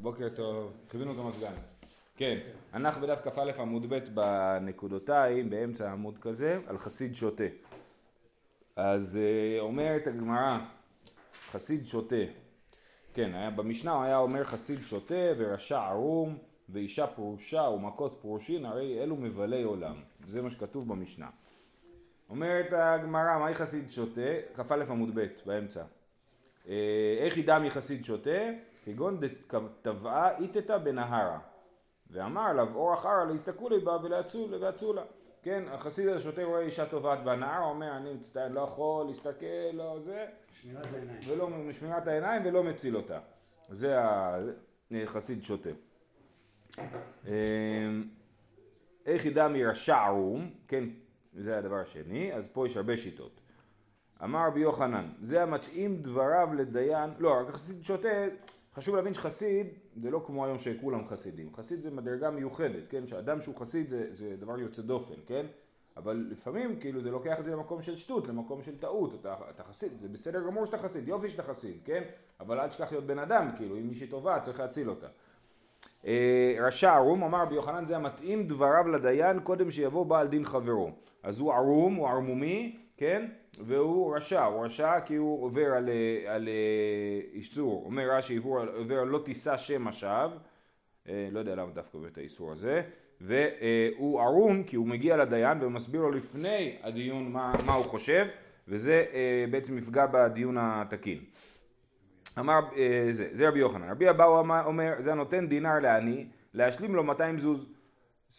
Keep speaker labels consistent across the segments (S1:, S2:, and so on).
S1: בוקר טוב, כיווינו את המזגן. כן, אנחנו בדף כ"א עמוד ב' בנקודותיים, באמצע עמוד כזה, על חסיד שוטה. אז אה, אומרת הגמרא, חסיד שוטה. כן, היה, במשנה היה אומר חסיד שוטה ורשע ערום ואישה פרושה ומכות פרושין, הרי אלו מבלי עולם. זה מה שכתוב במשנה. אומרת הגמרא, מהי חסיד שוטה? כ"א עמוד ב' באמצע. אה, איך ידע מי חסיד שוטה? כגון דטבעה איתתה בנהרה. ואמר לה, אורח ערה להסתכלי בה ולאצולה. כן, החסיד השוטה רואה אישה טובעת בנהר, אומר אני מצטער, לא יכול להסתכל, לא זה.
S2: שמירת העיניים.
S1: ולא, שמירת העיניים ולא מציל אותה. זה החסיד שוטה. אמ, איך ידע מרשע ערום, כן, זה הדבר השני, אז פה יש הרבה שיטות. אמר רבי יוחנן, זה המתאים דבריו לדיין, לא, רק החסיד שוטה, חשוב להבין שחסיד זה לא כמו היום שכולם חסידים, חסיד זה מדרגה מיוחדת, כן, שאדם שהוא חסיד זה, זה דבר יוצא דופן, כן, אבל לפעמים כאילו זה לוקח את זה למקום של שטות, למקום של טעות, אתה, אתה חסיד, זה בסדר גמור שאתה חסיד, יופי שאתה חסיד, כן, אבל אל תשכח להיות בן אדם, כאילו, אם מישהי טובה צריך להציל אותה. אה, רשע ערום, אמר רבי יוחנן זה המתאים דבריו לדיין קודם שיבוא בעל דין חברו. אז הוא ערום, הוא ערמומי, כן? והוא רשע, הוא רשע כי הוא עובר על, על איסור, אומר רש"י עובר על לא תישא שם השווא, אה, לא יודע למה דווקא את האיסור הזה, והוא ערום כי הוא מגיע לדיין ומסביר לו לפני הדיון מה, מה הוא חושב, וזה אה, בעצם יפגע בדיון התקין. אמר, אה, זה, זה רבי יוחנן, רבי אבאו אומר, זה הנותן דינר לעני, להשלים לו 200 זוז.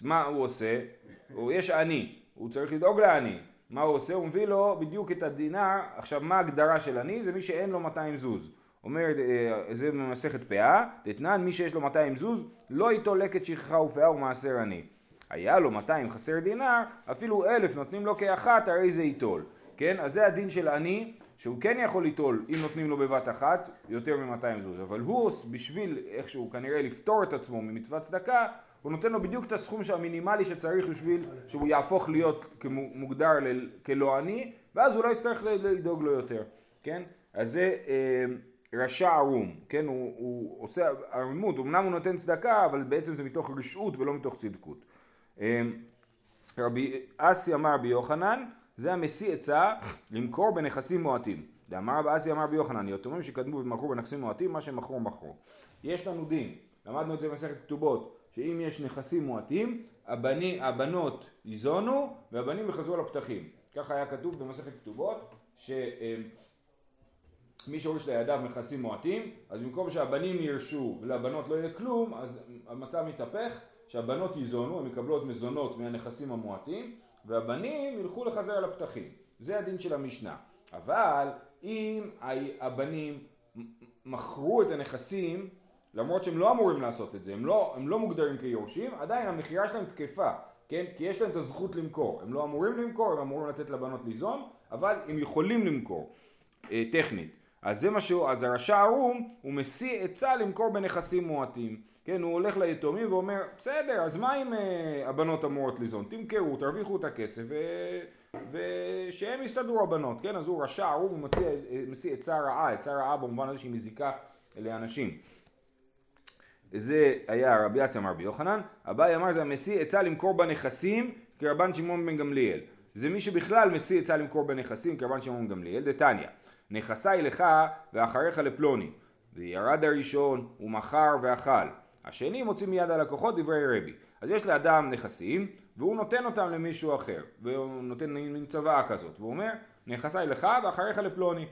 S1: מה הוא עושה? הוא, יש עני, הוא צריך לדאוג לעני. מה הוא עושה? הוא מביא לו בדיוק את הדינר, עכשיו מה ההגדרה של עני? זה מי שאין לו 200 זוז. אומר, אה, זה במסכת פאה, דתנן מי שיש לו 200 זוז, לא ייטול לקט שכחה ופאה ומעשר עני. היה לו 200 חסר דינר, אפילו אלף נותנים לו כאחת, הרי זה ייטול. כן? אז זה הדין של עני, שהוא כן יכול ליטול אם נותנים לו בבת אחת יותר מ-200 זוז, אבל הוא בשביל איכשהו כנראה לפתור את עצמו ממצוות צדקה, הוא נותן לו בדיוק את הסכום המינימלי שצריך בשביל שהוא יהפוך להיות מוגדר כלא עני, ואז הוא לא יצטרך לדאוג לו יותר, כן? אז זה אה, רשע ערום, כן? הוא, הוא עושה ערמות, אמנם הוא נותן צדקה, אבל בעצם זה מתוך רשעות ולא מתוך צדקות. אה, רבי אסי אמר רבי יוחנן, זה המשיא עצה למכור בנכסים מועטים. דאמר רבי אסי אמר רבי יוחנן, יתומים שקדמו ומכרו בנכסים מועטים, מה שמכרו מכרו. יש לנו דין, למדנו את זה במסכת כתובות, שאם יש נכסים מועטים, הבני, הבנות ייזונו והבנים יחזרו לפתחים. ככה היה כתוב במסכת כתובות, שמי שהוריש לידיו נכסים מועטים, אז במקום שהבנים ירשו ולבנות לא יהיה כלום, אז המצב מתהפך, שהבנות ייזונו, הם יקבלו את מזונות מהנכסים המועטים, והבנים ילכו לחזר על הפתחים. זה הדין של המשנה. אבל אם הבנים מכרו את הנכסים למרות שהם לא אמורים לעשות את זה, הם לא, הם לא מוגדרים כיורשים, עדיין המכירה שלהם תקפה, כן? כי יש להם את הזכות למכור. הם לא אמורים למכור, הם אמורים לתת לבנות ליזון, אבל הם יכולים למכור, אה, טכנית. אז זה מה שהוא, אז הרשע ערום, הוא משיא עצה למכור בנכסים מועטים. כן, הוא הולך ליתומים ואומר, בסדר, אז מה אם אה, הבנות אמורות ליזון? תמכרו, תרוויחו את הכסף ו... ושהם יסתדרו הבנות, כן? אז הוא רשע ערום, הוא משיא עצה רעה, עצה רעה במובן הזה שהיא מזיקה לאנשים. זה היה רבי אסי אמר רבי יוחנן, אביי אמר זה המשיא עצה למכור בנכסים כרבן שמעון בן גמליאל. זה מי שבכלל משיא עצה למכור בנכסים כרבן שמעון בן גמליאל, דתניא. נכסי לך ואחריך לפלוני. וירד הראשון ומכר ואכל. השני מוציא מיד הלקוחות דברי רבי. אז יש לאדם נכסים והוא נותן אותם למישהו אחר. והוא נותן מין צוואה כזאת. והוא אומר נכסי לך ואחריך לפלוני.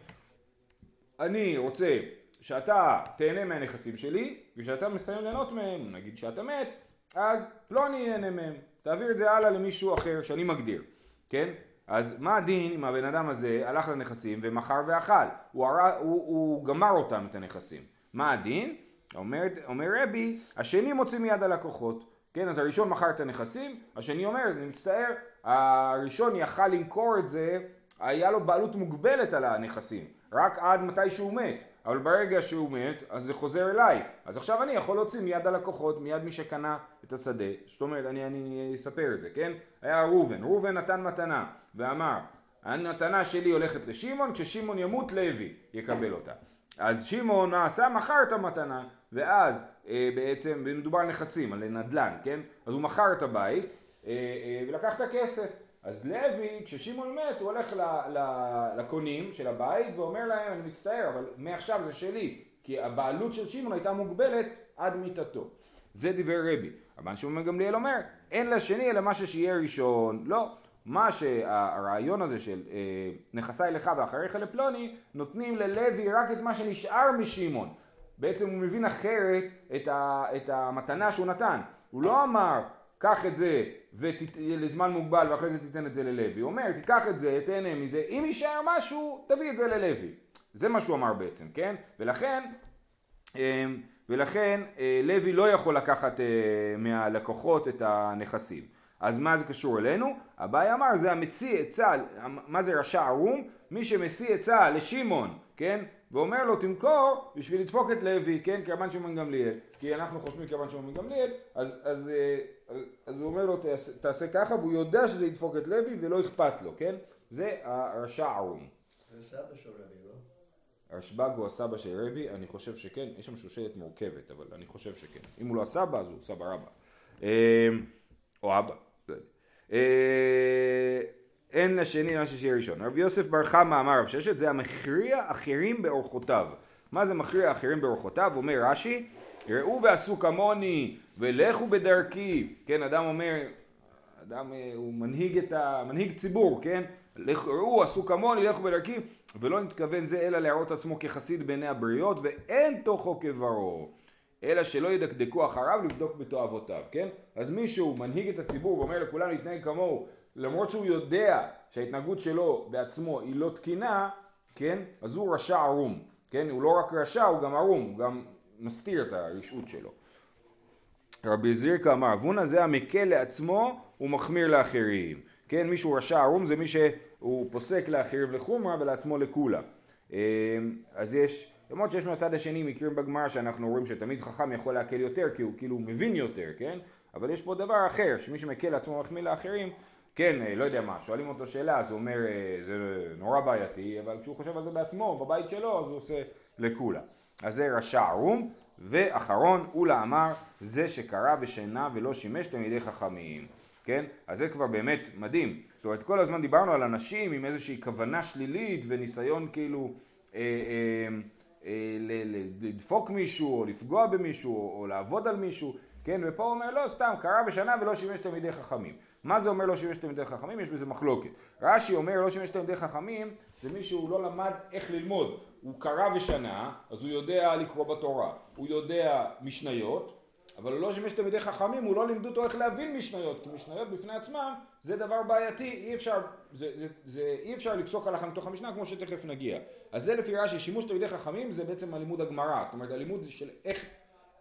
S1: אני רוצה שאתה תהנה מהנכסים שלי, וכשאתה מסיים ליהנות מהם, נגיד שאתה מת, אז לא אני אהנה מהם. תעביר את זה הלאה למישהו אחר שאני מגדיר, כן? אז מה הדין אם הבן אדם הזה הלך לנכסים ומכר ואכל? הוא, הר... הוא, הוא גמר אותם את הנכסים. מה הדין? אומר, אומר רבי, השני מוציא מיד הלקוחות. כן, אז הראשון מכר את הנכסים, השני אומר, אני מצטער, הראשון יכל למכור את זה, היה לו בעלות מוגבלת על הנכסים, רק עד מתי שהוא מת. אבל ברגע שהוא מת, אז זה חוזר אליי. אז עכשיו אני יכול להוציא מיד הלקוחות, מיד מי שקנה את השדה. זאת אומרת, אני, אני אספר את זה, כן? היה ראובן, ראובן נתן מתנה, ואמר, המתנה שלי הולכת לשמעון, כששמעון ימות לוי יקבל אותה. אז שמעון עשה? מכר את המתנה. ואז אה, בעצם, מדובר על נכסים, על נדל"ן, כן? אז הוא מכר את הבית אה, אה, ולקח את הכסף. אז לוי, כששמעון מת, הוא הולך ל, ל, לקונים של הבית ואומר להם, אני מצטער, אבל מעכשיו זה שלי, כי הבעלות של שמעון הייתה מוגבלת עד מיתתו. זה דברי רבי. רבן שמעון גמליאל אומר, אין לשני אלא מה ששיהיה ראשון. לא. מה שהרעיון הזה של אה, נכסי לך ואחריך לפלוני, נותנים ללוי רק את מה שנשאר משמעון. בעצם הוא מבין אחרת את, ה, את המתנה שהוא נתן. הוא לא אמר, קח את זה ות, לזמן מוגבל ואחרי זה תיתן את זה ללוי. הוא אומר, תיקח את זה, תהנה מזה, אם יישאר משהו, תביא את זה ללוי. זה מה שהוא אמר בעצם, כן? ולכן, אה, ולכן אה, לוי לא יכול לקחת אה, מהלקוחות את הנכסים. אז מה זה קשור אלינו? אביי אמר זה המציא עצה, מה זה רשע ערום? מי שמשיא עצה לשמעון, כן? ואומר לו תמכור בשביל לדפוק את לוי, כן? כרבן שמעון גמליאל. כי אנחנו חושבים כרבן שמעון גמליאל, אז, אז, אז, אז הוא אומר לו תעשה, תעשה ככה, והוא יודע שזה ידפוק את לוי ולא אכפת לו, כן? זה הרשע ערום.
S2: זה סבא של רבי, לא?
S1: הרשב"ג הוא הסבא של רבי, אני חושב שכן, יש שם שושלת מורכבת, אבל אני חושב שכן. אם הוא לא הסבא, אז הוא סבא רבא. אמ, או אבא. אין לשני מה ששיהיה ראשון. רבי יוסף בר חמא אמר רב ששת, זה המכריע אחרים באורחותיו. מה זה מכריע אחרים באורחותיו? אומר רש"י, ראו ועשו כמוני ולכו בדרכי. כן, אדם אומר, אדם אה, הוא מנהיג את ה... מנהיג ציבור, כן? ראו עשו כמוני, לכו בדרכי. ולא נתכוון זה אלא להראות עצמו כחסיד בעיני הבריות ואין תוכו כברו אלא שלא ידקדקו אחריו לבדוק בתועבותיו, כן? אז מישהו מנהיג את הציבור ואומר לכולם להתנהג כמוהו למרות שהוא יודע שההתנהגות שלו בעצמו היא לא תקינה, כן? אז הוא רשע ערום, כן? הוא לא רק רשע, הוא גם ערום, הוא גם מסתיר את הרשעות שלו. רבי זירקה אמר, אבונה זה המקל לעצמו ומחמיר לאחרים. כן, מישהו רשע ערום זה מי שהוא פוסק לאחרים לחומרה ולעצמו לקולה. אמ, אז יש, למרות שיש מהצד השני מקרים בגמרא שאנחנו רואים שתמיד חכם יכול להקל יותר כי הוא כאילו מבין יותר, כן? אבל יש פה דבר אחר, שמי שמקל לעצמו ומחמיא לאחרים, כן, אה, לא יודע מה, שואלים אותו שאלה אז הוא אומר אה, זה נורא בעייתי, אבל כשהוא חושב על זה בעצמו, בבית שלו, אז הוא עושה לקולה. אז זה רשע ערום, ואחרון, אולה אמר, זה שקרא ושינה ולא שימש תלמידי חכמים. כן? אז זה כבר באמת מדהים. זאת אומרת, כל הזמן דיברנו על אנשים עם איזושהי כוונה שלילית וניסיון כאילו אה, אה, אה, לדפוק מישהו או לפגוע במישהו או לעבוד על מישהו, כן? ופה הוא אומר לא, סתם, קרא בשנה ולא שימש תלמידי חכמים. מה זה אומר לא שימש תלמידי חכמים? יש בזה מחלוקת. רש"י אומר לא שימש תלמידי חכמים זה מי שהוא לא למד איך ללמוד. הוא קרא ושנה, אז הוא יודע לקרוא בתורה. הוא יודע משניות, אבל לא שימש תלמידי חכמים, הוא לא לימדו אותו איך להבין משניות, כי משניות בפני עצמם זה דבר בעייתי, אי אפשר, זה, זה, זה, אי אפשר לפסוק הלכה מתוך המשנה כמו שתכף נגיע. אז זה לפי רש"י, שימוש תלמידי חכמים זה בעצם הלימוד הגמרא, זאת אומרת הלימוד של איך,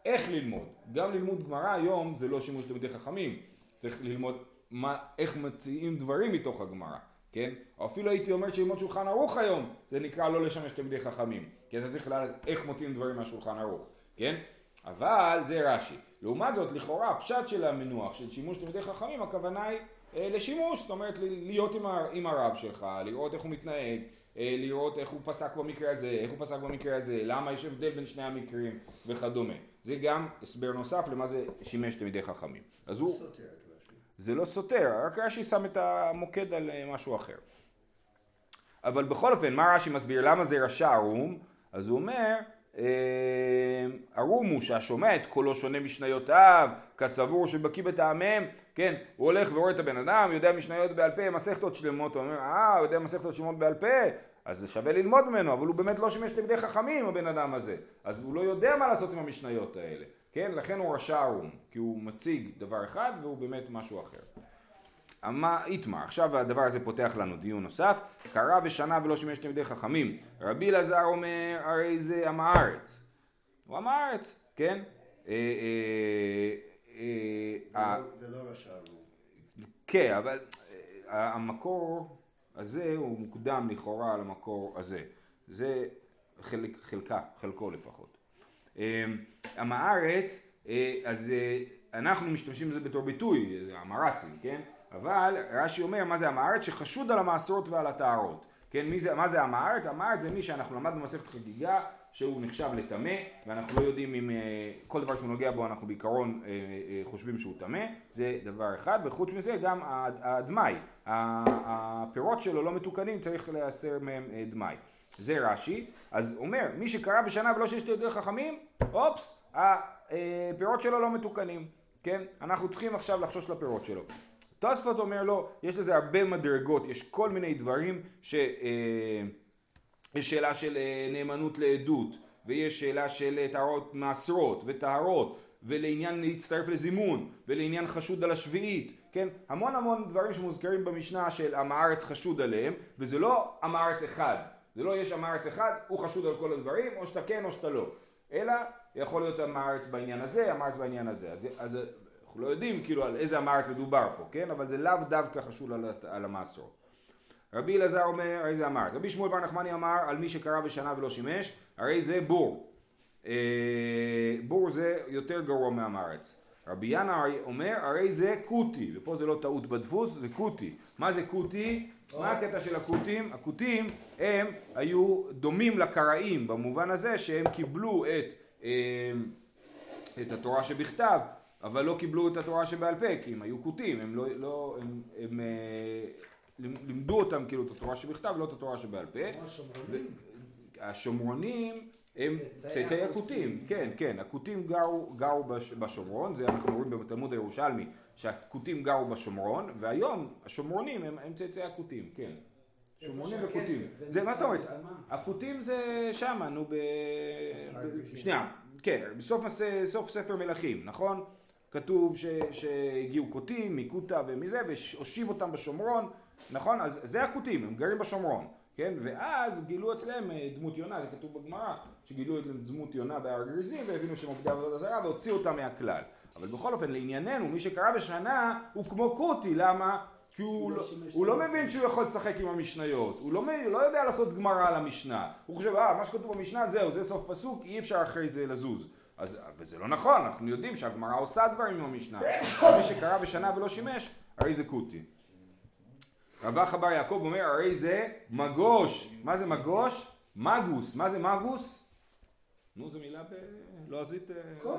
S1: איך ללמוד. גם ללמוד גמרא היום זה לא שימוש תלמידי חכמים, צריך ללמוד מה, איך מציעים דברים מתוך הגמרא, כן? או אפילו הייתי אומר שללמוד שולחן ערוך היום זה נקרא לא לשמש תלמידי חכמים, כי אתה צריך לדעת איך מוציאים דברים מהשולחן ערוך, כן? אבל זה רש"י. לעומת זאת, לכאורה הפשט של המנוח של שימוש תלמידי חכמים, הכוונה היא אה, לשימוש, זאת אומרת להיות עם, ה, עם הרב שלך, לראות איך הוא מתנהג, אה, לראות איך הוא פסק במקרה הזה, איך הוא פסק במקרה הזה, למה יש הבדל בין שני המקרים וכדומה. זה גם הסבר נוסף למה זה שימש תלמידי חכמים. אז הוא... זה לא סותר, רק רש"י שם את המוקד על אה, משהו אחר. אבל בכל אופן, מה רש"י מסביר? למה זה רשע ערום? אז הוא אומר ערום הוא שהשומע את קולו שונה משניותיו, כסבור שבקיא בטעמיהם, כן, הוא הולך ורואה את הבן אדם, יודע משניות בעל פה, מסכתות שלמות, הוא אומר, אה, הוא יודע מסכתות שלמות בעל פה, אז זה שווה ללמוד ממנו, אבל הוא באמת לא שימש תלמידי חכמים, הבן אדם הזה, אז הוא לא יודע מה לעשות עם המשניות האלה, כן, לכן הוא רשע ערום, כי הוא מציג דבר אחד והוא באמת משהו אחר. אמה איתמר, עכשיו הדבר הזה פותח לנו דיון נוסף, קרא ושנה ולא שימש תלמידי חכמים. רבי אלעזר אומר, הרי זה עם הארץ. הוא עם הארץ, כן?
S2: אה, אה, אה, זה לא רשע
S1: כן, אבל המקור הזה הוא מוקדם לכאורה על המקור הזה. זה חלק, חלקה, חלקו לפחות. עם הארץ, אז אנחנו משתמשים בזה בתור ביטוי, המרצים, כן? אבל רש"י אומר מה זה עם הארץ שחשוד על המעשרות ועל הטהרות. כן, מי זה, מה זה עם הארץ? עם הארץ זה מי שאנחנו למדנו במסכת חגיגה שהוא נחשב לטמא, ואנחנו לא יודעים אם אה, כל דבר שהוא נוגע בו אנחנו בעיקרון אה, אה, חושבים שהוא טמא, זה דבר אחד, וחוץ מזה גם הדמאי, הפירות שלו לא מתוקנים, צריך להסר מהם דמאי. זה רש"י, אז אומר, מי שקרא בשנה ולא שיש יותר חכמים, אופס, הפירות שלו לא מתוקנים, כן? אנחנו צריכים עכשיו לחשוש לפירות שלו. תוספות אומר לו, יש לזה הרבה מדרגות, יש כל מיני דברים ש... יש שאלה של אה, נאמנות לעדות, ויש שאלה של אה, טהרות מעשרות וטהרות, ולעניין להצטרף לזימון, ולעניין חשוד על השביעית, כן? המון המון דברים שמוזכרים במשנה של עם הארץ חשוד עליהם, וזה לא עם הארץ אחד, זה לא יש עם הארץ אחד, הוא חשוד על כל הדברים, או שאתה כן או שאתה לא, אלא יכול להיות עם הארץ בעניין הזה, עם הארץ בעניין הזה, אז, אז אנחנו לא יודעים כאילו על איזה עם הארץ מדובר פה, כן? אבל זה לאו דווקא חשוד על, על המעשרות. רבי אלעזר אומר, הרי זה אמר. רבי שמואל בר נחמני אמר, על מי שקרא בשנה ולא שימש, הרי זה בור. אה, בור זה יותר גרוע מהמארץ. רבי ינא אומר, הרי זה קוטי, ופה זה לא טעות בדפוס, זה קוטי. מה זה קוטי? מה הקטע של הקוטים? הקוטים הם היו דומים לקראים במובן הזה שהם קיבלו את, אה, את התורה שבכתב, אבל לא קיבלו את התורה שבעל פה, כי הם היו קוטים, הם לא, לא הם, הם, הם אה, לימדו אותם כאילו את התורה שבכתב, לא את התורה שבעל פה. השומרונים הם צאצאי הכותים, כן, כן, הכותים גרו, גרו בשומרון, זה אנחנו רואים בתלמוד הירושלמי, שהכותים גרו בשומרון, והיום השומרונים הם, הם צאצאי הכותים, כן. שומרונים וכותים. זה, מה זאת אומרת? הכותים זה שמה, נו, ב... שנייה, כן, בסוף ספר מלכים, נכון? כתוב שהגיעו כותים מקוטה ומזה, והושיב אותם בשומרון. נכון? אז זה הכותים, הם גרים בשומרון, כן? ואז גילו אצלם אה, דמות יונה, זה כתוב בגמרא, שגילו את דמות יונה בהר גריזים והבינו שהם עובדי עבודות הזרה והוציאו אותם מהכלל. אבל בכל אופן, לענייננו, מי שקרא בשנה הוא כמו קוטי, למה? כי הוא, לא, הוא לא מבין שהוא יכול לשחק עם המשניות, הוא לא, הוא לא יודע לעשות גמרא על המשנה, הוא חושב, אה, מה שכתוב במשנה זהו, זה סוף פסוק, אי אפשר אחרי זה לזוז. אז, וזה לא נכון, אנחנו יודעים שהגמרא עושה דברים עם המשנה. מי שקרא בשנה ולא שימש, הרי זה קוטי. רבח בר יעקב אומר הרי זה מגוש, מה זה מגוש? מגוס, מה זה מגוס? נו זו מילה בלועזית... אה,
S3: כומר,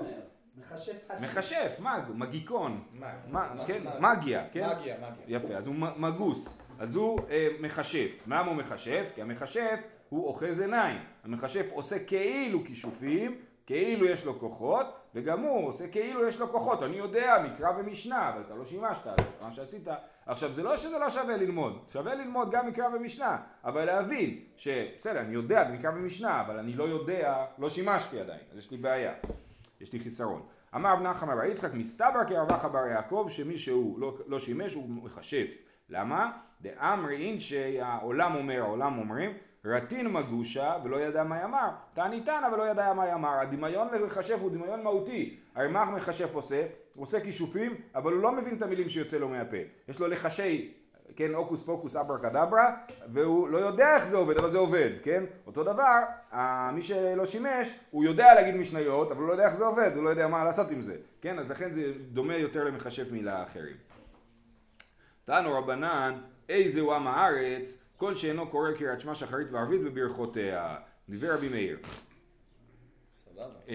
S3: מכשף.
S1: מכשף, מג, מגיקון, כן, מגיה, כן?
S3: מגיה, מגיה.
S1: יפה, אז הוא מגוס, אז הוא אה, מכשף, למה הוא מכשף? כי המכשף הוא אוחז עיניים, המכשף עושה כאילו כישופים, כאילו יש לו כוחות, וגם הוא עושה כאילו יש לו כוחות, אני יודע מקרא ומשנה, אבל אתה לא שימשת, מה שעשית עכשיו זה לא שזה לא שווה ללמוד, שווה ללמוד גם מקרא ומשנה, אבל להבין שבסדר אני יודע מקרא ומשנה, אבל אני לא יודע, לא שימשתי עדיין, אז יש לי בעיה, יש לי חיסרון. אמר רב נחמן בר יצחק מסתבר כרבח בר יעקב שמי שהוא לא, לא שימש הוא מכשף. למה? דאמרין שהעולם אומר, העולם אומרים רטין מגושה ולא ידע מה יאמר, תעני תנא ולא ידע מה יאמר. הדמיון למכשף הוא דמיון מהותי. הרי מה מכשף עושה? הוא עושה כישופים, אבל הוא לא מבין את המילים שיוצא לו מהפה. יש לו לחשי, כן, הוקוס פוקוס אברה קדברה, והוא לא יודע איך זה עובד, אבל זה עובד, כן? אותו דבר, מי שלא שימש, הוא יודע להגיד משניות, אבל הוא לא יודע איך זה עובד, הוא לא יודע מה לעשות עם זה, כן? אז לכן זה דומה יותר למכשף מילה אחרים. תנו רבנן, איזה הוא עם הארץ, כל שאינו קורא קריאת שמע שחרית וערבית בברכותיה. דיבר רבי מאיר. אמ,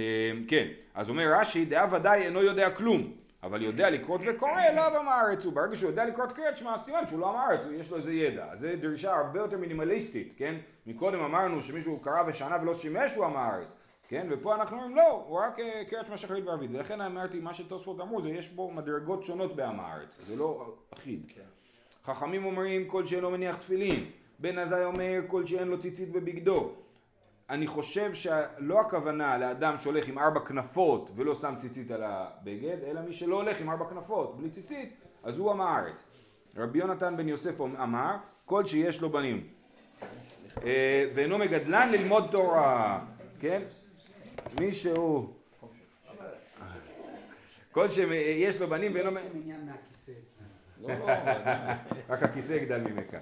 S1: כן, אז אומר רש"י, דעה ודאי אינו יודע כלום, אבל יודע לקרות וקורא אליו עם הארץ, וברגע שהוא יודע לקרות קריאת שמע, סימן שהוא לא עם הארץ, יש לו איזה ידע. זו דרישה הרבה יותר מינימליסטית, כן? מקודם אמרנו שמישהו קרא בשנה ולא שימש הוא עם הארץ, כן? ופה אנחנו אומרים לא, הוא רק אה, קריאת שמע שחרית וערבית, ולכן אמרתי, מה שתוספות אמרו, זה יש בו מדרגות שונות בעם הארץ, זה לא אחיד. כן. חכמים אומרים כל שאינו מניח תפילין, בן עזאי אומר כל שאין לו ציצית בבגדו. אני חושב שלא הכוונה לאדם שהולך עם ארבע כנפות ולא שם ציצית על הבגד, אלא מי שלא הולך עם ארבע כנפות בלי ציצית, אז הוא עם הארץ. רבי יונתן בן יוסף אמר, כל שיש לו בנים. אה, ואינו מגדלן ללמוד תורה, כן? מי שהוא... כל שיש לו בנים ואינו... לא, לא, רק הכיסא יגדל ממך.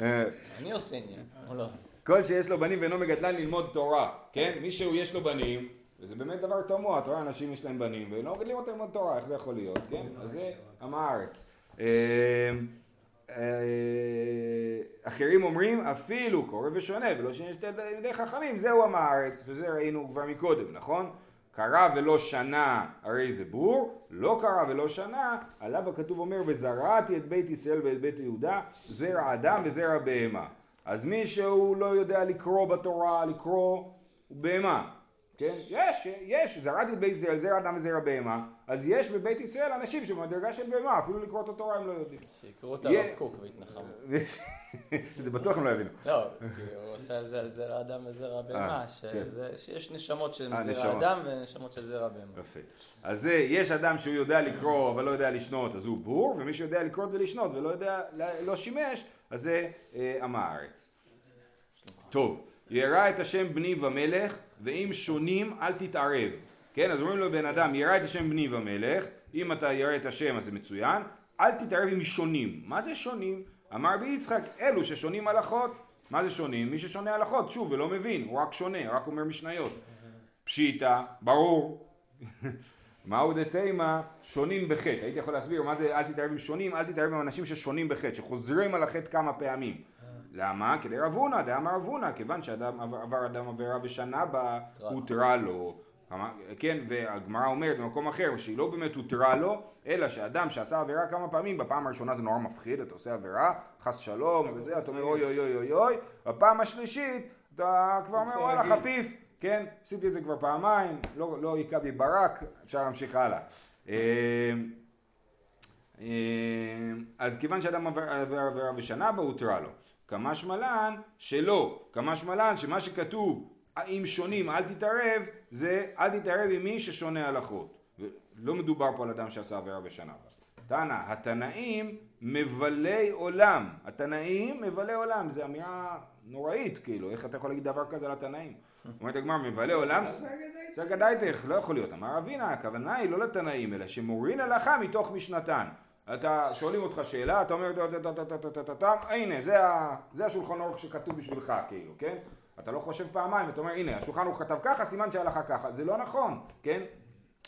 S3: אה, אני עושה עניין, או לא?
S1: כל שיש לו בנים ואינו מגדלן ללמוד תורה, כן? מישהו יש לו בנים, וזה באמת דבר תמוה, אתה רואה אנשים יש להם בנים ולא מגדלים אותם ללמוד תורה, איך זה יכול להיות, כן? אז זה עם הארץ. אה, אחרים אומרים אפילו קורא ושונה ולא שיש תלמידי חכמים זהו עם הארץ וזה ראינו כבר מקודם נכון? קרא ולא שנה הרי זה בור לא קרא ולא שנה עליו הכתוב אומר וזרעתי את בית ישראל ואת בית יהודה זרע אדם וזרע בהמה אז מי שהוא לא יודע לקרוא בתורה לקרוא בהמה כן? יש, יש, זרעתי את בית ישראל, זרע אדם וזרע בהמה, אז יש בבית ישראל אנשים שבמדרגה של בהמה, אפילו לקרוא את התורה הם לא יודעים.
S3: שיקראו את הרב קוק ויתנחמו.
S1: זה בטוח הם לא יבינו.
S3: לא, הוא עושה על זה על זרע אדם וזרע
S1: אה,
S3: בהמה,
S1: כן.
S3: שיש נשמות של
S1: אה,
S3: זרע. אדם ונשמות של זרע בהמה.
S1: יפה. אז זה, יש אדם שהוא יודע לקרוא אבל לא יודע לשנות, אז הוא בור, ומי שיודע לקרוא ולשנות ולא יודע, לא שימש, אז זה אה, עם הארץ. טוב, ירא את השם בני ומלך, ואם שונים אל תתערב. כן, אז אומרים לו בן אדם, ירא את השם בני ומלך, אם אתה ירא את השם אז זה מצוין, אל תתערב עם שונים. מה זה שונים? אמר רבי יצחק, אלו ששונים הלכות. מה זה שונים? מי ששונה הלכות, שוב, ולא מבין, הוא רק שונה, רק אומר משניות. פשיטא, ברור. מהו דתימה? שונים בחטא. הייתי יכול להסביר מה זה אל תתערב עם שונים, אל תתערב עם אנשים ששונים בחטא, שחוזרים על החטא כמה פעמים. למה? כדי רב הונא, דאמר רב הונא, כיוון שאדם עבר אדם עבירה ושנה בה, הותרה לו. כן, והגמרא אומרת במקום אחר שהיא לא באמת הותרה לו, אלא שאדם שעשה עבירה כמה פעמים, בפעם הראשונה זה נורא מפחיד, אתה עושה עבירה, חס שלום וזה, אתה אומר אוי אוי אוי אוי אוי, בפעם השלישית אתה כבר אומר וואלה חפיף, כן, עשיתי את זה כבר פעמיים, לא לא היכה בי ברק, אפשר להמשיך הלאה. אה, אה, אז כיוון שאדם עבר עבירה ושנה בה הותרה לו. כמשמע לן שלא, כמשמע לן שמה שכתוב אם שונים אל תתערב זה אל תתערב עם מי ששונה הלכות. לא מדובר פה על אדם שעשה עבירה ושנה בה. תנא, התנאים מבלי עולם. התנאים מבלי עולם, זו אמירה נוראית כאילו, איך אתה יכול להגיד דבר כזה על התנאים? אומרת הגמרא, מבלי עולם, זה גדייתך, לא יכול להיות. אמר אבינה, הכוונה היא לא לתנאים, אלא שמורין הלכה מתוך משנתן. אתה, שואלים אותך שאלה, אתה אומר, הנה, זה השולחן ערוך שכתוב בשבילך, כאילו, כן? אתה לא חושב פעמיים, אתה אומר, הנה, השולחן ערוך כתב ככה, סימן שההלכה ככה. זה לא נכון, כן?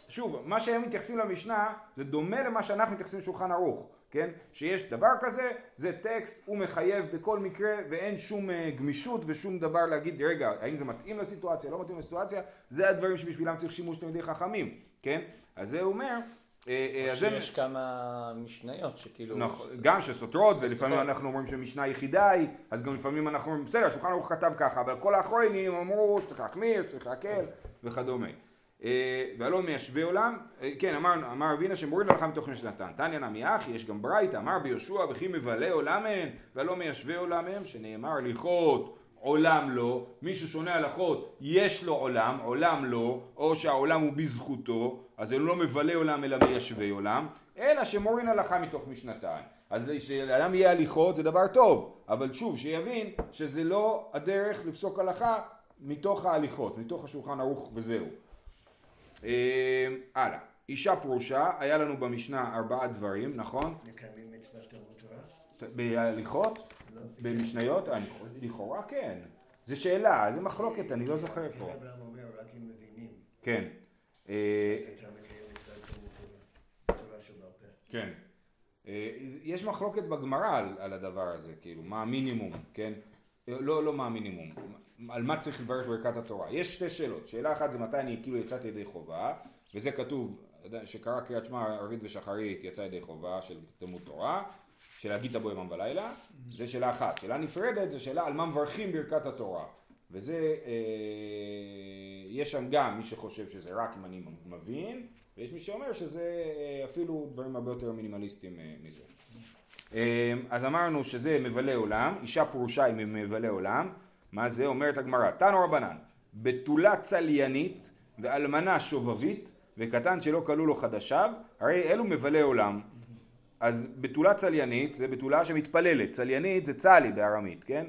S1: שוב, מה שהם מתייחסים למשנה זה דומה למה שאנחנו מתייחסים לשולחן ערוך, כן? שיש דבר כזה, זה טקסט, הוא מחייב בכל מקרה ואין שום אה, גמישות ושום דבר להגיד, רגע, האם זה מתאים לסיטואציה, לא מתאים לסיטואציה, זה הדברים שבשבילם צריך שימוש תלמידי חכמים, כן? אז זה אומר,
S3: או
S1: אז זה-
S3: שיש כמה משניות שכאילו...
S1: נכון, גם שסותרות, ולפעמים אנחנו אומרים שמשנה יחידה היא, אז גם לפעמים אנחנו אומרים, בסדר, השולחן ערוך כתב ככה, אבל כל האחרונים אמרו שצריך להחמיר, צריך להקל, וכדומה. אה, והלא מיישבי עולם, אה, כן, אמר, אמר אבינה שמוריד הלכה מתוך משנתן. תניא נמי אחי, יש גם ברייתא, אמר ביהושע וכי מבלי עולם הן, והלא מיישבי עולם הם, שנאמר הליכות עולם לא, מי ששונה הלכות יש לו עולם, עולם לא, או שהעולם הוא בזכותו, אז הוא לא מבלה עולם אלא מיישבי עולם, אלא שמורין הלכה מתוך משנתיים. אז שלאדם יהיה הליכות זה דבר טוב, אבל שוב, שיבין שזה לא הדרך לפסוק הלכה מתוך ההליכות, מתוך השולחן ערוך וזהו. אה, הלאה, אישה פרושה, היה לנו במשנה ארבעה דברים, נכון?
S2: מקיימים מצוות תלמוד תורה?
S1: בהליכות? במשניות? אה, לכאורה כן. זו שאלה, זו מחלוקת, אני לא זוכר איפה. כן. אה,
S2: פה.
S1: כן. אה, יש מחלוקת בגמרא על, על הדבר הזה, כאילו, מה המינימום, כן? לא, לא מה המינימום, על מה צריך לברך ברכת התורה. יש שתי שאלות. שאלה אחת זה מתי אני כאילו יצאתי ידי חובה, וזה כתוב, שקרא קריאת שמע ערבית ושחרית יצא ידי חובה של תלמוד תורה, של הגיתה בו ימם ולילה, זה שאלה אחת. שאלה נפרדת זה שאלה על מה מברכים ברכת התורה. וזה, אה, יש שם גם מי שחושב שזה רק אם אני מבין, ויש מי שאומר שזה אה, אפילו דברים הרבה יותר מינימליסטיים אה, מזה. אה, אז אמרנו שזה מבלה עולם, אישה פרושה היא מבלה עולם, מה זה? אומרת הגמרא, תנו רבנן, בתולה צליינית ואלמנה שובבית וקטן שלא כלו לו חדשיו, הרי אלו מבלה עולם. אז בתולה צליינית זה בתולה שמתפללת, צליינית זה צלי בארמית, כן?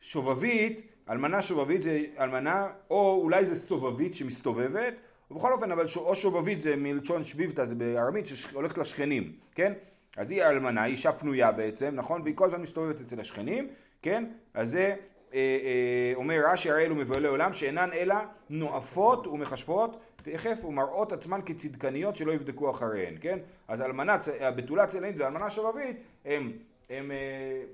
S1: שובבית, אלמנה שובבית זה אלמנה, או אולי זה סובבית שמסתובבת, ובכל אופן, אבל או שובבית זה מלשון שביבתא, זה בארמית שהולכת לשכנים, כן? אז היא אלמנה, היא אישה פנויה בעצם, נכון? והיא כל הזמן מסתובבת אצל השכנים, כן? אז זה אה, אה, אומר רש"י הרי אלו מבוהלי עולם שאינן אלא נואפות ומכשפות תכף ומראות עצמן כצדקניות שלא יבדקו אחריהן, כן? אז אלמנה, הבתולה צלעית ואלמנה שובבית הם הם אה,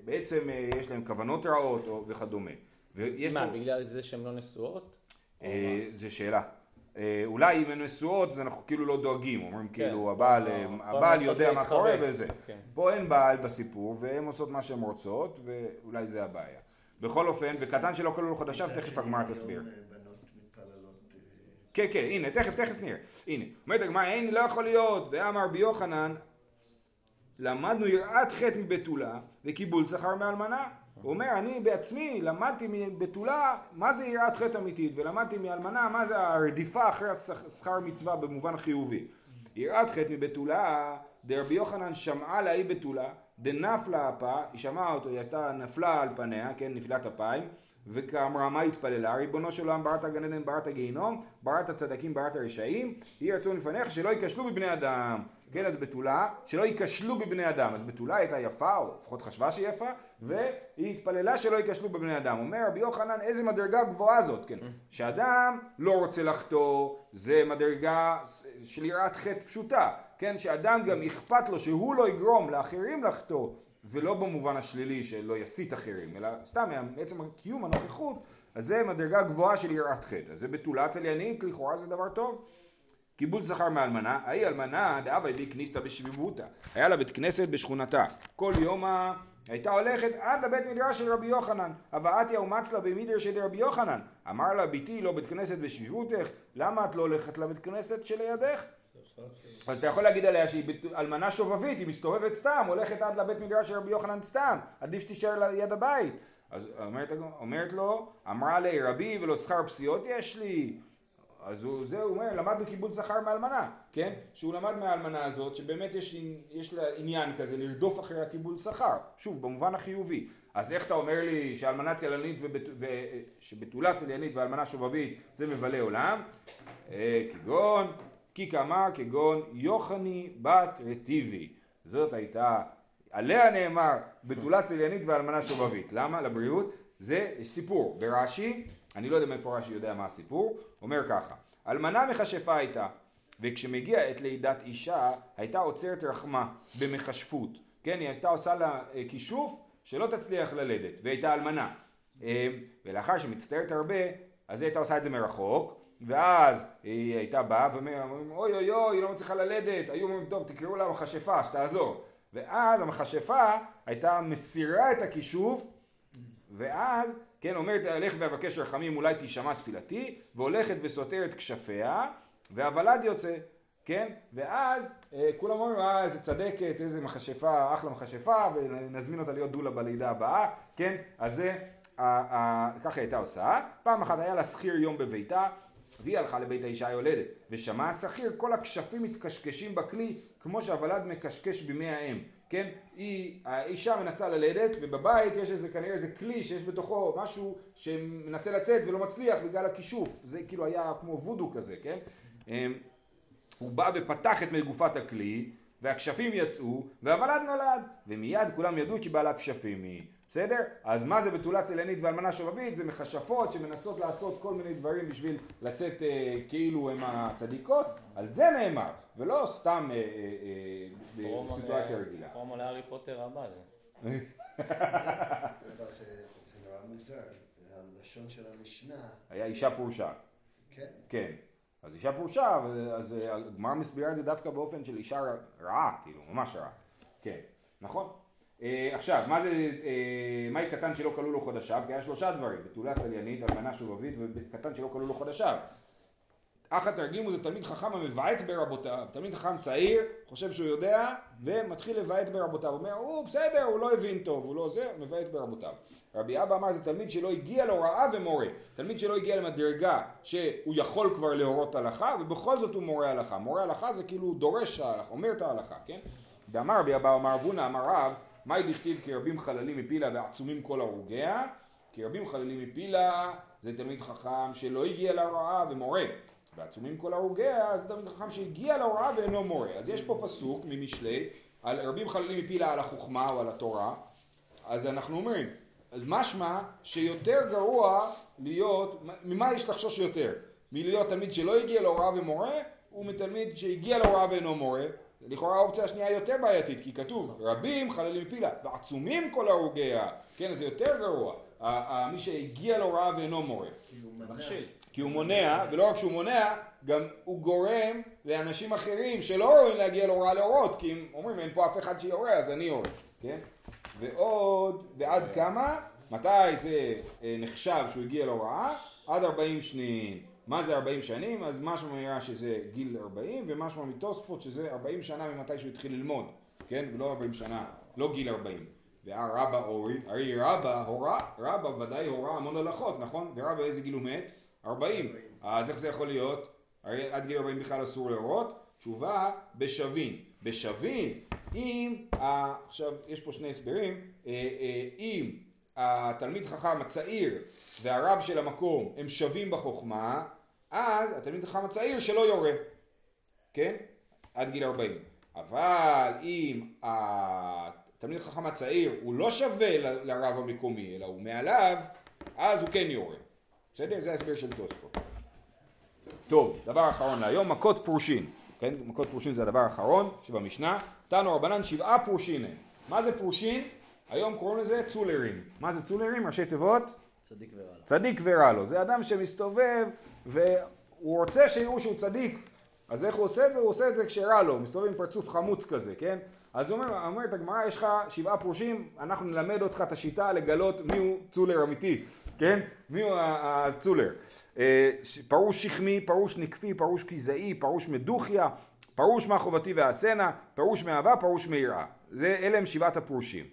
S1: בעצם אה, יש להם כוונות רעות או- וכדומה. ויש
S3: מה,
S1: פה-
S3: בגלל זה שהן לא נשואות?
S1: אה, זה שאלה. אה, אולי אם הן נשואות אז אנחנו כאילו לא דואגים, אומרים כאילו הבעל,
S3: לא,
S1: אה,
S3: יכולים
S1: הבעל יודע מה. קורה וזה.
S3: כן.
S1: פה אין בעל בסיפור והן עושות מה שהן רוצות ואולי זה הבעיה. בכל אופן, וקטן שלא כלול חדשיו, תכף הגמרא תסביר.
S2: אה, בנות מתפללות, אה,
S1: כן, כן, הנה, תכף, תכף נראה. הנה, אומרת הגמרא, אין, לא יכול להיות. ואמר רבי יוחנן, למדנו יראת חטא מבתולה וקיבול שכר מאלמנה. הוא אומר, אני בעצמי למדתי מבתולה מה זה יראת חטא אמיתית, ולמדתי מאלמנה מה זה הרדיפה אחרי השכ- שכר מצווה במובן חיובי. יראת חטא מבתולה, דרבי יוחנן שמעה לה היא בתולה, דנפלה אפה, היא שמעה אותו, היא הייתה נפלה על פניה, כן, נפילת אפיים, וכאמרה מה התפללה, ריבונו של עולם בראת גן עדן בראת גיהינום, בראת הצדקים בראת הרשעים, יהי רצון לפניך שלא ייכשלו בבני אדם. כן, אז בתולה, שלא ייכשלו בבני אדם. אז בתולה הייתה יפה, או לפחות חשבה שהיא יפה, והיא התפללה שלא ייכשלו בבני אדם. אומר רבי יוחנן, איזה מדרגה גבוהה זאת, כן. שאדם לא רוצה לחטוא, זה מדרגה של יראת חטא פשוטה. כן, שאדם גם אכפת לו שהוא לא יגרום לאחרים לחטוא, ולא במובן השלילי שלא יסית אחרים, אלא סתם מעצם קיום הנוכחות, אז זה מדרגה גבוהה של יראת חטא. אז זה בתולה צליינית, לכאורה זה דבר טוב. קיבול שכר מאלמנה, ההיא אלמנה דאבה הביא כניסתא בשביבותא. היה לה בית כנסת בשכונתה. כל יומא הייתה הולכת עד לבית מדרש של רבי יוחנן. הבאתיה ומצלה במידר של רבי יוחנן. אמר לה, ביתי לא בית כנסת בשביבותך, למה את לא הולכת לבית כנסת שלידך? אז אתה יכול להגיד עליה שהיא אלמנה שובבית, היא מסתובבת סתם, הולכת עד לבית מדרש של רבי יוחנן סתם, עדיף שתישאר ליד הבית. אז אומרת, אומרת לו, אמרה לי רבי ולא שכר פסיעות יש לי. אז הוא, זה הוא אומר, למדנו קיבול שכר מאלמנה, כן? שהוא למד מהאלמנה הזאת, שבאמת יש, יש לה עניין כזה לרדוף אחרי הקיבול שכר, שוב, במובן החיובי. אז איך אתה אומר לי שאלמנה צליינית ובת, ו, שבתולה צליינית ואלמנה שובבית זה מבלה עולם? אה, כגון, כי כאמר כגון יוחני בת רטיבי. זאת הייתה, עליה נאמר בתולה צליינית ואלמנה שובבית. למה? לבריאות. זה סיפור. ברש"י, אני לא יודע מאיפה רש"י יודע מה הסיפור, אומר ככה: אלמנה מכשפה הייתה, וכשמגיע עת לידת אישה, הייתה עוצרת רחמה במכשפות. כן, היא הייתה עושה לה אה, כישוף שלא תצליח ללדת, והייתה אלמנה. אה, ולאחר שמצטערת הרבה, אז היא הייתה עושה את זה מרחוק, ואז היא הייתה באה ואומרים אוי אוי אוי היא לא מצליחה ללדת, היו אומרים טוב תקראו לה מכשפה שתעזור. ואז המכשפה הייתה מסירה את הכישוף ואז כן אומרת אלך ואבקש רחמים אולי תשמע תפילתי והולכת וסותרת כשפיה והוולד יוצא כן? ואז אה, כולם אומרים אה איזה צדקת איזה מכשפה אחלה מכשפה ונזמין אותה להיות דולה בלידה הבאה כן? אז זה ה- ה- ככה הייתה עושה. פעם אחת היה לה שכיר יום בביתה והיא הלכה לבית האישה היולדת. ושמע השכיר כל הכשפים מתקשקשים בכלי כמו שהוולד מקשקש בימי האם. כן? היא האישה מנסה ללדת ובבית יש איזה כנראה איזה כלי שיש בתוכו משהו שמנסה לצאת ולא מצליח בגלל הכישוף. זה כאילו היה כמו וודו כזה כן? אמ, הוא בא ופתח את מגופת הכלי והכשפים יצאו והוולד נולד. ומיד כולם ידעו כי בעלת כשפים היא בסדר? אז מה זה בתולה צליינית ואלמנה שובבית? זה מכשפות שמנסות לעשות כל מיני דברים בשביל לצאת אה, כאילו הם הצדיקות. על זה נאמר ולא סתם אה, אה, אה, בסיטואציה
S3: ל-
S1: רגילה.
S3: פרומו להארי פוטר הבא זה.
S2: הלשון של המשנה,
S1: היה אישה פרושה.
S2: כן,
S1: כן. אז אישה פרושה אז אה, הגמרא מסבירה את זה דווקא באופן של אישה רעה כאילו ממש רעה כן. נכון? אה, עכשיו מה זה אה, מהי קטן שלא כלו לו חודשיו כי היה שלושה דברים בתולה צליינית אלמנה שובבית וקטן שלא כלו לו חודשיו אח התרגימו זה תלמיד חכם המבעט ברבותיו, תלמיד חכם צעיר, חושב שהוא יודע, ומתחיל לבעט ברבותיו, אומר, הוא בסדר, הוא לא הבין טוב, הוא לא זה, מבעט ברבותיו. רבי אבא אמר זה תלמיד שלא הגיע להוראה ומורה, תלמיד שלא הגיע למדרגה שהוא יכול כבר להורות הלכה, ובכל זאת הוא מורה הלכה. מורה הלכה זה כאילו דורש ההלכה, אומר את ההלכה, כן? ואמר רבי אבא אמר אבונה אמר רב, מאי דכתיב כי רבים חללים מפילה ועצומים כל הרוגיה, כי רבים חללים מפילה זה תלמיד חכם שלא הגיע להוראה ומורה. ועצומים כל הרוגיה, זה תלמיד חכם שהגיע להוראה ואינו מורה. אז יש פה פסוק ממשלי, על רבים חללים מפילה על החוכמה או על התורה, אז אנחנו אומרים, אז משמע שיותר גרוע להיות, ממה יש לחשוש יותר? מלהיות תלמיד שלא הגיע להוראה ומורה, ומתלמיד שהגיע להוראה ואינו מורה. לכאורה האופציה השנייה יותר בעייתית, כי כתוב רבים חללים פילה, ועצומים כל הרוגיה, כן, זה יותר גרוע, מי שהגיע להוראה ואינו מורה.
S2: כי הוא
S1: מונע, ולא רק שהוא מונע, גם הוא גורם לאנשים אחרים שלא רואים להגיע להוראה להורות, כי הם אומרים אין פה אף אחד שיורה אז אני יורה, כן? ועוד, ועד כמה? מתי זה אה, נחשב שהוא הגיע להוראה? עד 40 שניים. מה זה 40 שנים? אז משמע נראה שזה גיל 40, ומשמע מתוספות שזה 40 שנה ממתי שהוא התחיל ללמוד, כן? ולא 40 שנה, לא גיל 40. והרבא אורי, הרי רבא הורה, רבא ודאי הורה המון הלכות, נכון? ורבא איזה גיל הוא מת? 40. אז איך זה יכול להיות? הרי עד גיל 40 בכלל אסור להורות? תשובה, בשווין. בשווין, אם, ה- עכשיו יש פה שני הסברים, אה, אה, אם התלמיד חכם הצעיר והרב של המקום הם שווים בחוכמה, אז התלמיד החכם הצעיר שלא יורה, כן? עד גיל 40. אבל אם התלמיד החכם הצעיר הוא לא שווה ל- לרב המקומי, אלא הוא מעליו, אז הוא כן יורה. בסדר? זה ההסבר של תוספות. טוב, דבר אחרון להיום, מכות פרושין. כן, מכות פרושין זה הדבר האחרון שבמשנה. תנו רבנן שבעה פרושין הם. מה זה פרושין? היום קוראים לזה צו"לרים. מה זה צו"לרים? ראשי תיבות?
S3: צדיק ורע לו.
S1: צדיק ורע לו. זה אדם שמסתובב והוא רוצה שיראו שהוא צדיק. אז איך הוא עושה את זה? הוא עושה את זה כשרע לו, הוא מסתובב עם פרצוף חמוץ כזה, כן? אז הוא אומר, אומרת הגמרא, יש לך שבעה פרושים, אנחנו נלמד אותך את השיטה לגלות מיהו צולר אמיתי, כן? מיהו הצולר. אה, פרוש שכמי, פרוש נקפי, פרוש כיזאי, פרוש מדוכיה, פרוש מה חובתי ועשנה, פרוש מאהבה, פרוש מיראה. אלה הם שבעת הפרושים.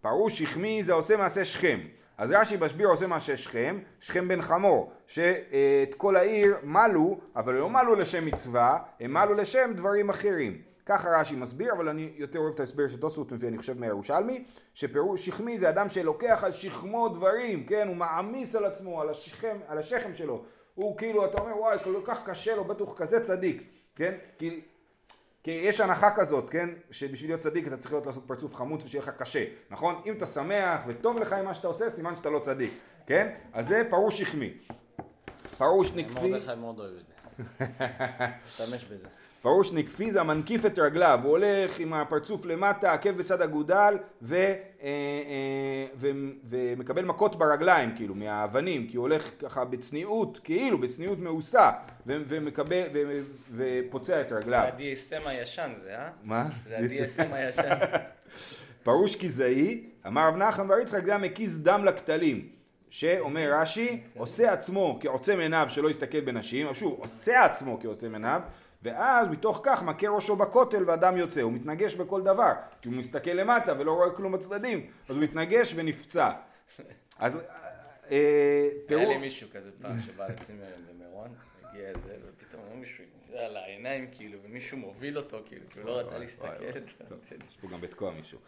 S1: פרוש שכמי זה עושה מעשה שכם. אז רש"י בשביר עושה מעשה שכם, שכם בן חמור, שאת כל העיר מלו, אבל לא מלו לשם מצווה, הם מלו לשם דברים אחרים. ככה רש"י מסביר, אבל אני יותר אוהב את ההסבר שתוספות מביא, אני חושב מהירושלמי, שפירוש שכמי זה אדם שלוקח על שכמו דברים, כן, הוא מעמיס על עצמו, על השכם, על השכם שלו. הוא כאילו, אתה אומר, וואי, כל כך קשה לו, בטח הוא כזה צדיק, כן? כי כי יש הנחה כזאת, כן? שבשביל להיות צדיק אתה צריך להיות לעשות פרצוף חמוץ ושיהיה לך קשה, נכון? אם אתה שמח וטוב לך עם מה שאתה עושה, סימן שאתה לא צדיק, כן? אז זה פרוש שכמי. פרוש נקפי,
S3: מרדכי מאוד אוהב את זה. משתמש בזה.
S1: פרוש נקפי זה המנקיף את רגליו, הוא הולך עם הפרצוף למטה, עקב בצד אגודל, ו, אה, אה, ו, ומקבל מכות ברגליים, כאילו, מהאבנים, כי הוא הולך ככה בצניעות, כאילו, בצניעות מאוסה, ו, ומקבל, ו, ופוצע את רגליו.
S3: זה ה-DSM הישן זה, אה?
S1: מה?
S3: זה ה-DSM הישן.
S1: פרוש כיזאי, אמר רב נחמן בר יצחק זה המקיז דם לכתלים, שאומר רש"י, עושה עצמו כעוצם עיניו שלא יסתכל בנשים, שוב, עושה עצמו כעוצם עיניו, ואז מתוך כך מכה ראשו בכותל והדם יוצא, הוא מתנגש בכל דבר, כי הוא מסתכל למטה ולא רואה כלום בצדדים, אז הוא מתנגש ונפצע. אז אה,
S3: היה
S1: פירוש...
S3: לי מישהו כזה פעם שבא לצימר במירון, הגיע איזה, ופתאום מישהו זה על העיניים כאילו, ומישהו מוביל אותו כאילו, כי הוא לא רצה להסתכל.
S1: יש פה גם בתקוע מישהו.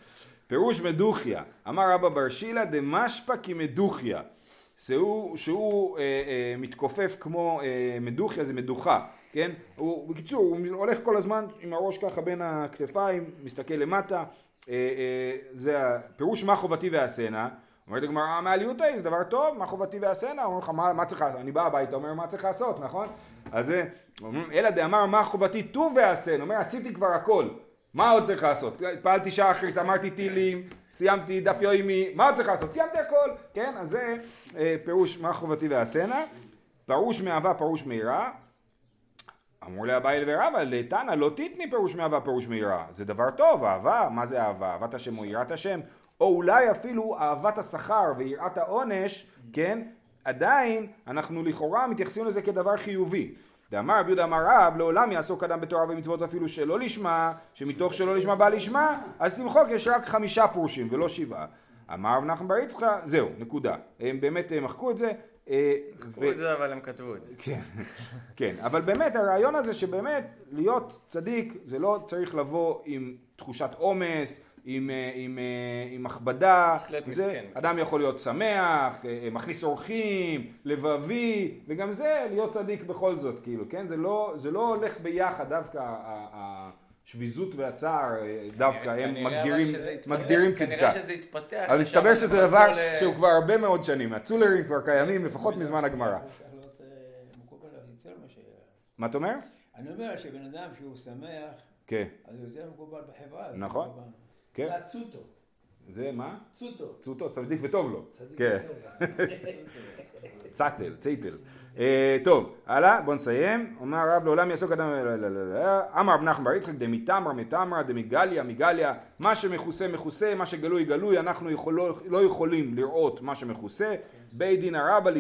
S1: פירוש מדוכיה, אמר רבא בר שילא דמשפא כמדוכיה, שהוא, שהוא אה, אה, מתכופף כמו אה, מדוכיה, זה מדוכה, כן? הוא, בקיצור, הוא הולך כל הזמן עם הראש ככה בין הכתפיים, מסתכל למטה, אה, אה, זה הפירוש מה חובתי ועשנה. אומרת הגמרא, מעליותא זה דבר טוב, מה חובתי ועשנה? אומר לך, מה, מה צריך לעשות? אני בא הביתה, אומר, מה צריך לעשות, נכון? אז זה, אומרים, אלא דאמר, מה חובתי טוב ועשנה? אומר, עשיתי כבר הכל. מה עוד צריך לעשות? פעלתי שחריס, אמרתי טילים, סיימתי דף יומי, מה עוד צריך לעשות? סיימתי הכל, כן? אז זה אה, פירוש מה חובתי ועשנה. פירוש מאהבה, פירוש מהירה. אמרו לאביי ורבא, לתנא לא תתני פירוש מאהבה פירוש מהירה. זה דבר טוב, אהבה, מה זה אהבה? אהבת השם או יראת השם? או אולי אפילו אהבת השכר ויראת העונש, כן? עדיין אנחנו לכאורה מתייחסים לזה כדבר חיובי. דאמר רב יהודה אמר רב, לעולם יעסוק אדם בתורה ומצוות אפילו שלא לשמה, שמתוך שלא לשמה בא לשמה, אז תמחוק יש רק חמישה פרושים ולא שבעה. אמר רב נחמן בר יצחק, זהו, נקודה. הם באמת אה, מחקו את זה. אה,
S3: כתבו את זה אבל הם כתבו את זה.
S1: כן, כן, אבל באמת הרעיון הזה שבאמת להיות צדיק זה לא צריך לבוא עם תחושת עומס, עם, אה, עם, אה, עם הכבדה,
S3: צריך להיות
S1: זה,
S3: מסכן.
S1: אדם יכול להיות שמח, מכניס אורחים, לבבי, וגם זה להיות צדיק בכל זאת, כאילו, כן, זה לא, זה לא הולך ביחד דווקא השביזות והצער, אה, דווקא הם מגדירים, מגדירים צדקה.
S3: כנראה שזה התפתח.
S1: אבל מסתבר שזה דבר
S3: ל-
S1: שהוא כבר הרבה מאוד שנים, הצולרים כבר קיימים לפחות מזמן הגמרא.
S4: אה, מה
S1: אתה אומר?
S4: אני אומר שבן אדם שהוא שמח,
S1: כן,
S4: אז זה יותר מקובל בחברה.
S1: נכון. כן.
S2: זה הצוטו.
S1: זה מה?
S2: צוטו.
S1: צוטו, צדיק וטוב לו.
S2: צדיק
S1: כן.
S2: וטוב.
S1: צטל, ציטל. אה, טוב, הלאה, בוא נסיים. אומר הרב לעולם יעסוק אדם... לא, לא, לא. אמר רב נחמן בר יצחק דמיתמר מתמרא דמגליה מגליה מה שמכוסה מכוסה מה שגלוי גלוי אנחנו יכול, לא, יכולים לראות מה שמכוסה. בית דין הרבה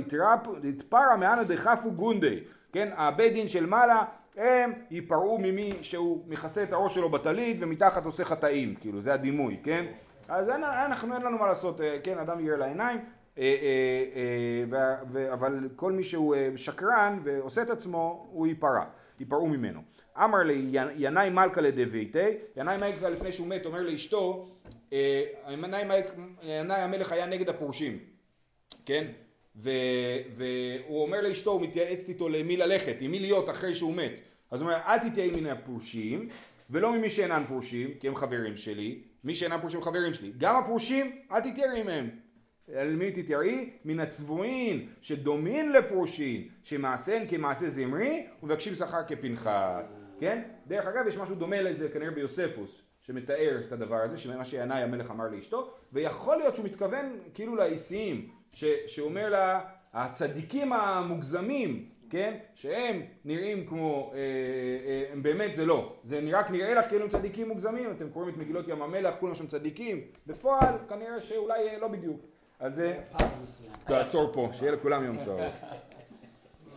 S1: לתפרא מאנה דחפו גונדי. כן הבית דין של מעלה הם ייפרעו ממי שהוא מכסה את הראש שלו בטלית ומתחת עושה חטאים. כאילו זה הדימוי כן? אז אין, אנחנו אין לנו מה לעשות אה, כן אדם יראה לעיניים אבל כל מי שהוא אה, שקרן ועושה את עצמו הוא ייפרע, ייפרעו ממנו. אמר לי ינאי מלכה לדביתי, ינאי מלכה לפני שהוא מת אומר לאשתו, אה, ינאי המלך היה נגד הפורשים, כן? והוא אומר לאשתו, הוא מתייעץ איתו למי ללכת, עם מי להיות אחרי שהוא מת. אז הוא אומר, אל תתייעי מן הפורשים, ולא ממי שאינם פורשים, כי הם חברים שלי, מי שאינם פורשים חברים שלי. גם הפורשים, אל תתייעי מהם. על מי תתייראי? מן הצבועים שדומין לפרושין, שמעשיהן כמעשה זמרי ומבקשים שכר כפנחס, כן? דרך אגב יש משהו דומה לזה כנראה ביוספוס, שמתאר את הדבר הזה, שמה שינאי המלך אמר לאשתו, ויכול להיות שהוא מתכוון כאילו לאיסיים, שאומר לה, הצדיקים המוגזמים, כן? שהם נראים כמו, אה, אה, באמת זה לא, זה רק נראה לך כאילו צדיקים מוגזמים, אתם קוראים את מגילות ים המלח, כולם שם צדיקים, בפועל כנראה שאולי אה, לא בדיוק. אז אה,
S4: פעם מסוים.
S1: לעצור פה, שיהיה לכולם יום טוב.